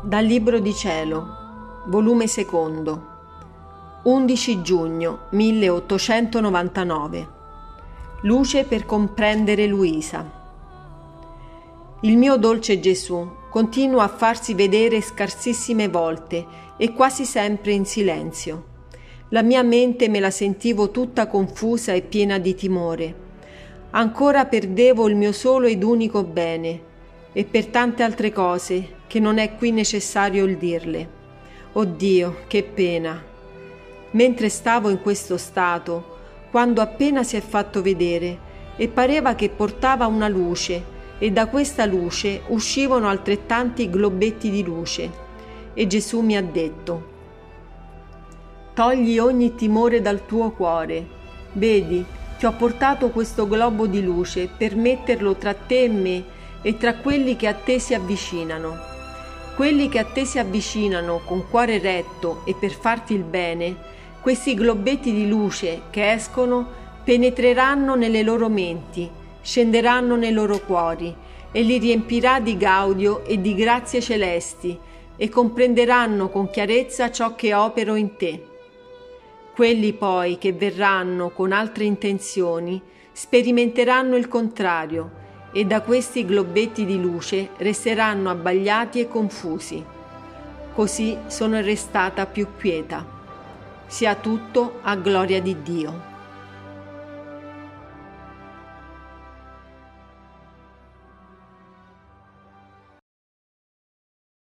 Dal Libro di Cielo, volume secondo, 11 giugno 1899. Luce per comprendere Luisa. Il mio dolce Gesù continua a farsi vedere scarsissime volte e quasi sempre in silenzio. La mia mente me la sentivo tutta confusa e piena di timore. Ancora perdevo il mio solo ed unico bene e per tante altre cose che non è qui necessario il dirle. Oh Dio, che pena! Mentre stavo in questo stato, quando appena si è fatto vedere, e pareva che portava una luce, e da questa luce uscivano altrettanti globetti di luce. E Gesù mi ha detto, Togli ogni timore dal tuo cuore. Vedi, ti ho portato questo globo di luce per metterlo tra te e me e tra quelli che a te si avvicinano. Quelli che a te si avvicinano con cuore retto e per farti il bene, questi globetti di luce che escono penetreranno nelle loro menti, scenderanno nei loro cuori e li riempirà di gaudio e di grazie celesti e comprenderanno con chiarezza ciò che opero in te. Quelli poi che verranno con altre intenzioni sperimenteranno il contrario e da questi globetti di luce resteranno abbagliati e confusi. Così sono restata più quieta. Sia tutto a gloria di Dio.